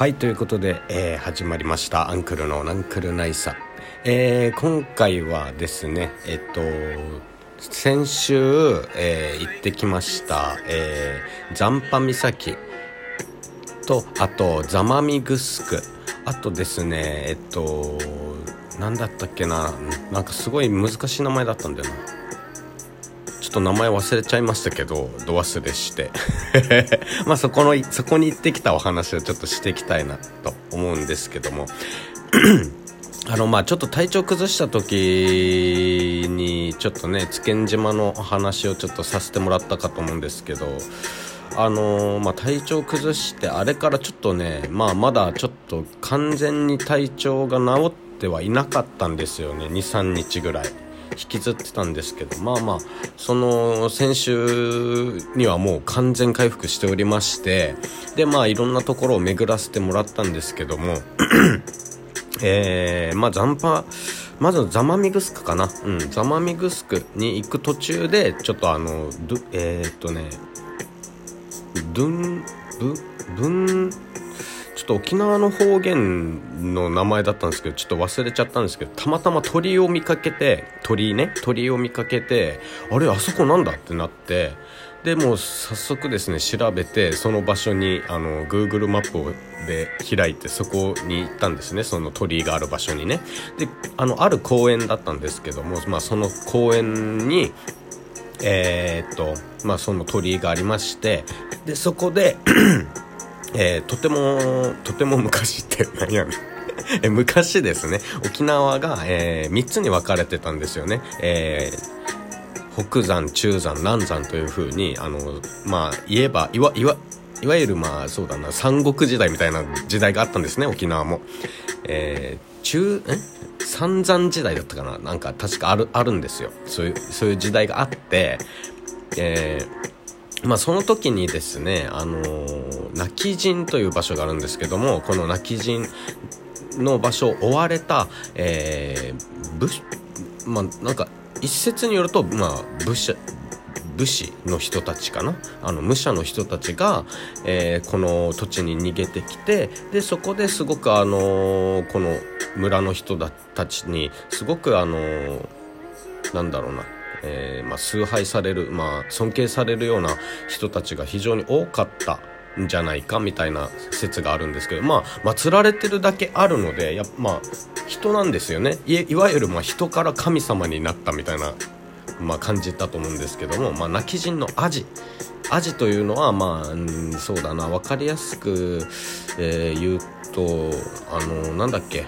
はいということで、えー、始まりました。アンクルのナンクルナイサ、えー、今回はですねえっと先週、えー、行ってきました、えー、残波岬。とあとザマミグスク。あとですねえっと何だったっけな。なんかすごい難しい名前だったんだよな。ょっと名前忘れちゃいましたけど、ど忘れして。まあそこの、そこに行ってきたお話をちょっとしていきたいなと思うんですけども。あの、まあちょっと体調崩した時に、ちょっとね、津堅島のお話をちょっとさせてもらったかと思うんですけど、あのー、まあ、体調崩してあれからちょっとね、まあ、まだちょっと完全に体調が治ってはいなかったんですよね23日ぐらい引きずってたんですけどまあまあその先週にはもう完全回復しておりましてでまあいろんなところを巡らせてもらったんですけども えー、まあ残波まずザマミグスクかな。うんザマミグスクに行く途中でちょっとあのえー、っとねドゥンブブンと沖縄の方言の名前だったんですけど、ちょっと忘れちゃったんですけど、たまたま鳥を見かけて、鳥ね、鳥を見かけて、あれ、あそこなんだってなって、で、もう早速ですね、調べて、その場所に、あの、Google マップで開いて、そこに行ったんですね、その鳥居がある場所にね。で、あの、ある公園だったんですけども、まあ、その公園に、えー、っと、まあ、その鳥居がありまして、で、そこでえー、とても、とても昔って 何やねん。え昔ですね、沖縄が、えー、3つに分かれてたんですよね。えー、北山、中山、南山というふうに、あの、まあ、言えば、いわ、いわ、いわゆるまあ、そうだな、三国時代みたいな時代があったんですね、沖縄も。えー、中、え？三山時代だったかな？なんか確かある、あるんですよ。そういう、そういう時代があって、えー、まあ、その時にですね、あのー、泣き陣という場所があるんですけども、この泣き陣の場所を追われた、えー、武まあ、なんか、一説によると、まあ、武者、武士の人たちかな？あの武者の人たちが、えー、この土地に逃げてきてでそこですごくあのー、この村の人たちにすごくあのー、なんだろうなえー、まあ、崇拝される、まあ、尊敬されるような人たちが非常に多かったんじゃないかみたいな説があるんですけど、まあ、祀られてるだけあるので、やまあ、人なんですよね。いいわゆる、ま、人から神様になったみたいな、まあ、感じたと思うんですけども、まあ、泣き人のアジ。アジというのは、まあ、そうだな、わかりやすく、えー、言うと、あの、なんだっけ、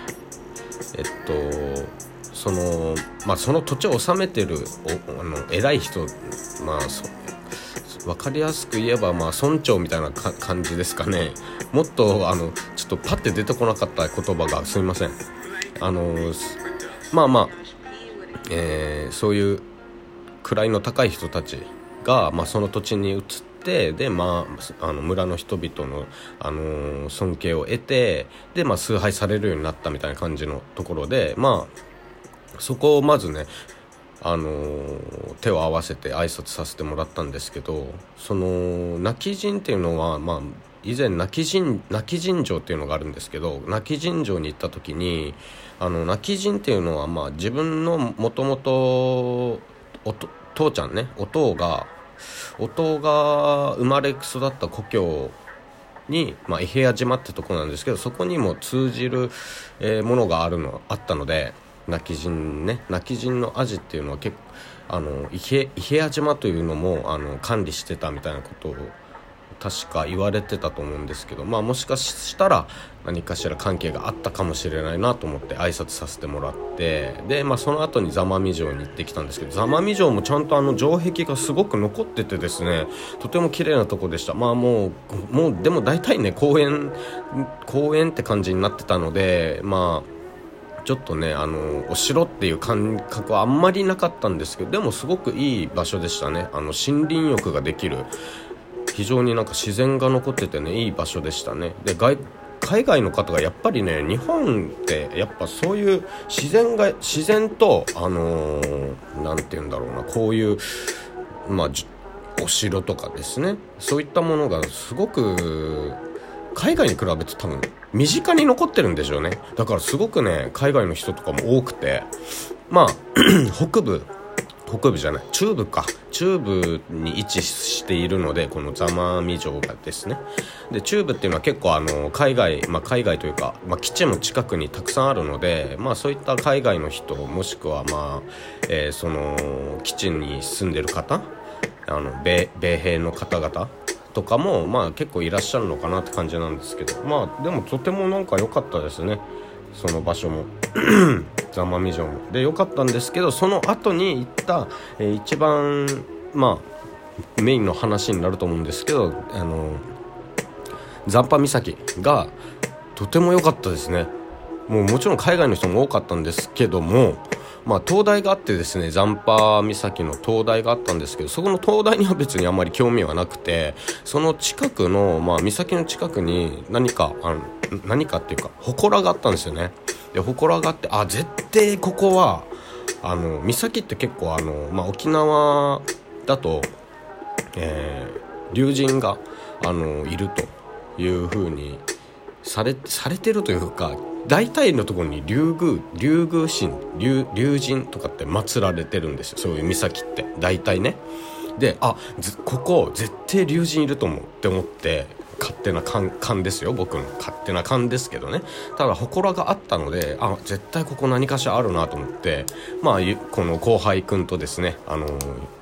えっと、その,、まあ、その土地を治めてるおあの偉い人、まあ、そ分かりやすく言えば、まあ、村長みたいな感じですかね。もっとあのちょっとパッて出てこなかった言葉がすみません。あのまあまあ、えー、そういう位の高い人たちが、まあ、その土地に移ってで、まあ、あの村の人々の、あの尊敬を得てで、まあ、崇拝されるようになったみたいな感じのところでまあそこをまずねあのー、手を合わせて挨拶させてもらったんですけどその泣き陣っていうのは、まあ、以前泣き陣泣き陣城っていうのがあるんですけど泣き陣城に行った時にあの泣き陣っていうのは、まあ、自分のもともと父ちゃんねお父がお父が生まれ育った故郷に、まあ、伊平屋島ってとこなんですけどそこにも通じる、えー、ものがあるのあったので泣き人ね泣き人のアジっていうのは結構あの伊平屋島というのもあの管理してたみたいなことを確か言われてたと思うんですけどまあもしかしたら何かしら関係があったかもしれないなと思って挨拶させてもらってでまあその後に座間味城に行ってきたんですけど座間味城もちゃんとあの城壁がすごく残っててですねとても綺麗なとこでした。まあもうもうでも大体ね公園公園って感じになってたのでまあちょっとねあのお城っていう感覚はあんまりなかったんですけどでもすごくいい場所でしたね。あの森林浴ができる非常になんか自然が残っててねいい場所でしたね。で海外の方がやっぱりね日本ってやっぱそういう自然が自然とあの何、て言うんだろうなこういうまあお城とかですね。そういったものがすごく海外に比べて多分身近に残ってるんでしょうね。だからすごくね海外の人とかも多くて。まあ 北部北部じゃない中部か。中部に位置しているのでこの座間味城がですね。で中部っていうのは結構あの海外、まあ、海外というか、まあ、基地も近くにたくさんあるので、まあ、そういった海外の人もしくは、まあえー、その基地に住んでる方あの米米兵の方々とかも、まあ、結構いらっしゃるのかなって感じなんですけど。まあでもとてもなんか良かったですね。その場所も。ザ・マミジョンも。で良かったんですけどその後に行った、えー、一番まあメインの話になると思うんですけどあの残波岬がとても良かったですね。もうもちろん海外の人も多かったんですけどもまあ、灯台があってですね残波岬の灯台があったんですけどそこの灯台には別にあんまり興味はなくてその近くの、まあ、岬の近くに何かあの何かっていうか祠があったんですよね。で祠があってあ絶対ここはあの岬って結構あの、まあ、沖縄だと、えー、竜神があのいるというふうにされされてるというか大体のところに竜宮竜宮神竜竜神とかって祀られてるんですよ。そういう岬って。大体ね。であここ絶対竜神いると思うって思って勝手な勘勘ですよ。僕の勝手な勘ですけどね。ただ祠があったのであ絶対ここ何かしらあるなと思ってまあこの後輩くんとですねあの、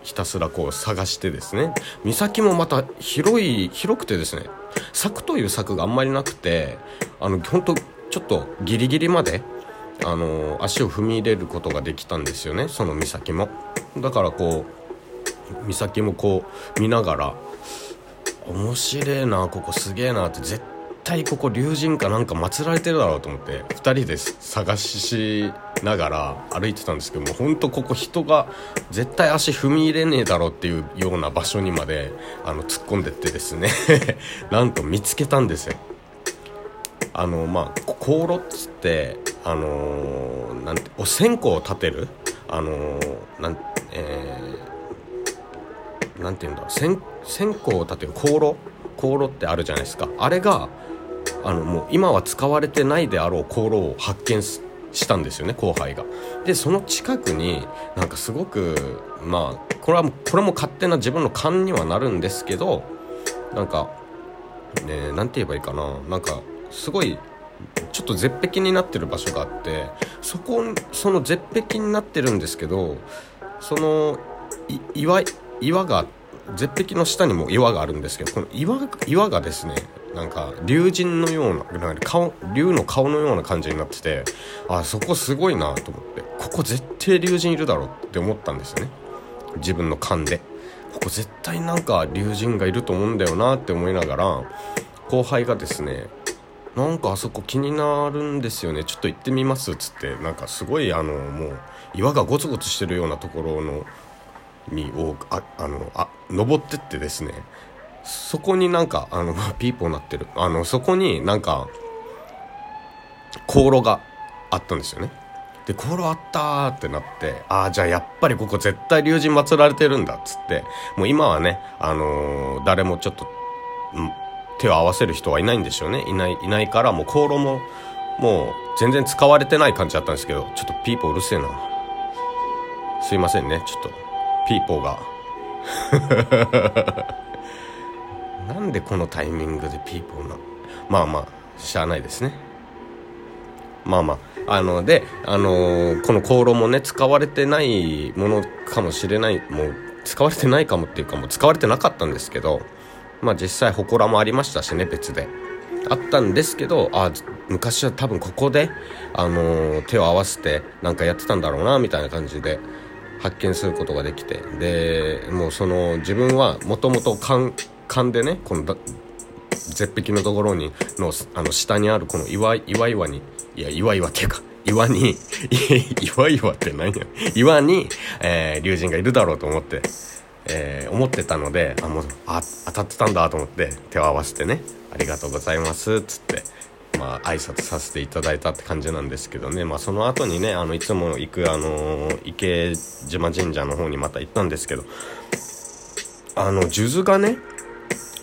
ひたすらこう探してですね岬もまた広い広くてですね柵という柵があんまりなくてあの本当ちょっとギリギリまであの、足を踏み入れることができたんですよねその岬も。だからこう岬もこう見ながら面白えなここすげえなって絶対ここ竜神かなんか祀られてるだろうと思って2人で探しながら歩いてたんですけども本当ここ人が絶対足踏み入れねえだろうっていうような場所にまであの突っ込んでってですね なんと見つけたんですよ。あのまあ香炉っつってあのー、なんてお線香を立てるあのー、なんえー、なんて言うんだ線線香を立てる香炉？香炉ってあるじゃないですか。あれがあのもう今は使われてないであろう香炉を発見したんですよね後輩が。でその近くになんかすごくまあこれはこれも勝手な自分の勘にはなるんですけどなんかねなんて言えばいいかな。なんかすごいちょっと絶壁になってる場所があってそこその絶壁になってるんですけどその岩岩が絶壁の下にも岩があるんですけどこの岩岩がですねなんか竜神のようななんか顔竜の顔のような感じになっててあそこすごいなと思ってここ絶対竜神いるだろうって思ったんですよね。自分の勘で。ここ絶対なんか竜神がいると思うんだよなって思いながら後輩がですねなんかあそこ気になるんですよね。ちょっと行ってみますっつってなんかすごいあのもう岩がゴツゴツしてるようなところのにをああのあ登ってってですね。そこになんかあの ピーポーなってる。あのそこになんか香炉があったんですよね。で香炉あったってなってああじゃあやっぱりここ絶対龍神祀られてるんだっつってもう今はねあのー、誰もちょっと、手を合わせる人はいないんでしょうね。いないいないからもう香炉ももう全然使われてない感じだったんですけどちょっとピーポーうるせえな。すいませんねちょっと。ピーポーが。なんでこのタイミングでピーポーなまあまあしゃあないですね。まあまああのであのー、この香炉もね使われてないものかもしれないもう使われてないかもっていうかもう使われてなかったんですけどまあ実際祠もありましたしね別で。あったんですけどあ昔は多分ここで、あのー、手を合わせてなんかやってたんだろうなみたいな感じで発見することができてでもうその自分はもともと勘でねこの絶壁のところにのあの下にあるこの岩岩岩にいや岩岩っていうか岩に 岩岩って何や？岩に、えー、竜神がいるだろうと思ってえー、思ってたのであもうあ当たってたんだと思って手を合わせてね「ありがとうございます」っつってまあ挨拶させていただいたって感じなんですけどね。まあその後にねあのいつも行くあの池島神社の方にまた行ったんですけどあの数珠がね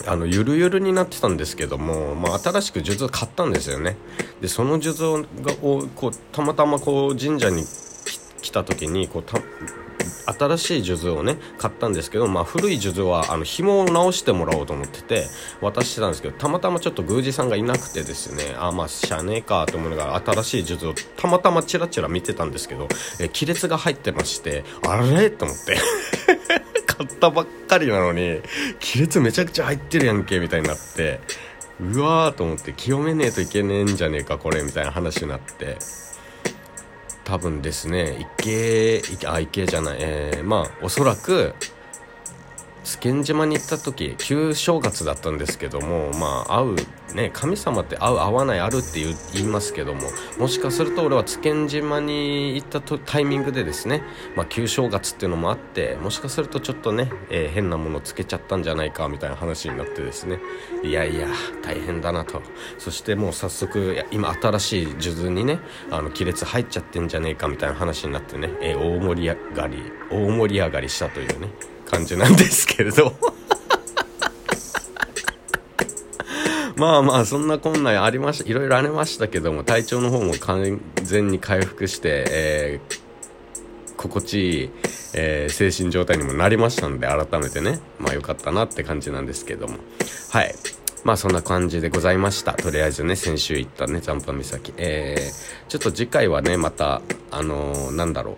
あのゆるゆるになってたんですけども、まあ、新しく数珠買ったんですよね。でその数珠がをこうたまたまこう神社に来た時にこうた新しい数珠をね買ったんですけど、まあ、古い数珠はあの紐を直してもらおうと思ってて渡してたんですけどたまたまちょっと宮司さんがいなくてですねあまあしゃねえかと思うのが新しい数珠をたまたまチラチラ見てたんですけど、え亀裂が入ってましてあれ？と思って。買ったばっかりなのに亀裂めちゃくちゃ入ってるやんけみたいになってうわーと思って清めねえといけねえんじゃねえかこれみたいな話になって。多分ですね池あ池じゃないえー、まあおそらく津堅島に行った時旧正月だったんですけどもまあ会うね神様って会う会わないあるって言いますけどももしかすると俺は津堅島に行ったタイミングでですねまあ旧正月っていうのもあってもしかするとちょっとね、えー、変なものつけちゃったんじゃないかみたいな話になってですねいやいや大変だなと。そしてもう早速今新しい数珠にねあの亀裂入っちゃってんじゃねえかみたいな話になってね、えー、大盛り上がり大盛り上がりしたというね感じなんですけれど。まあまあそんな困難ありましたいろいろありましたけども体調の方も完全に回復して、えー、心地いい、えー、精神状態にもなりましたので改めてねまあ良かったなって感じなんですけども。はい。まあそんな感じでございました。とりあえずね先週行ったね残波岬。えー、ちょっと次回はねまたあのー、なんだろう。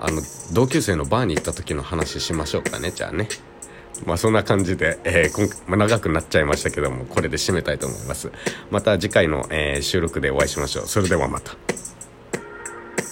あの同級生のバーに行った時の話しましょうかねじゃあね。まあそんな感じで、えー、今ま、長くなっちゃいましたけどもこれで締めたいと思います。また次回の、えー、収録でお会いしましょう。それではまた。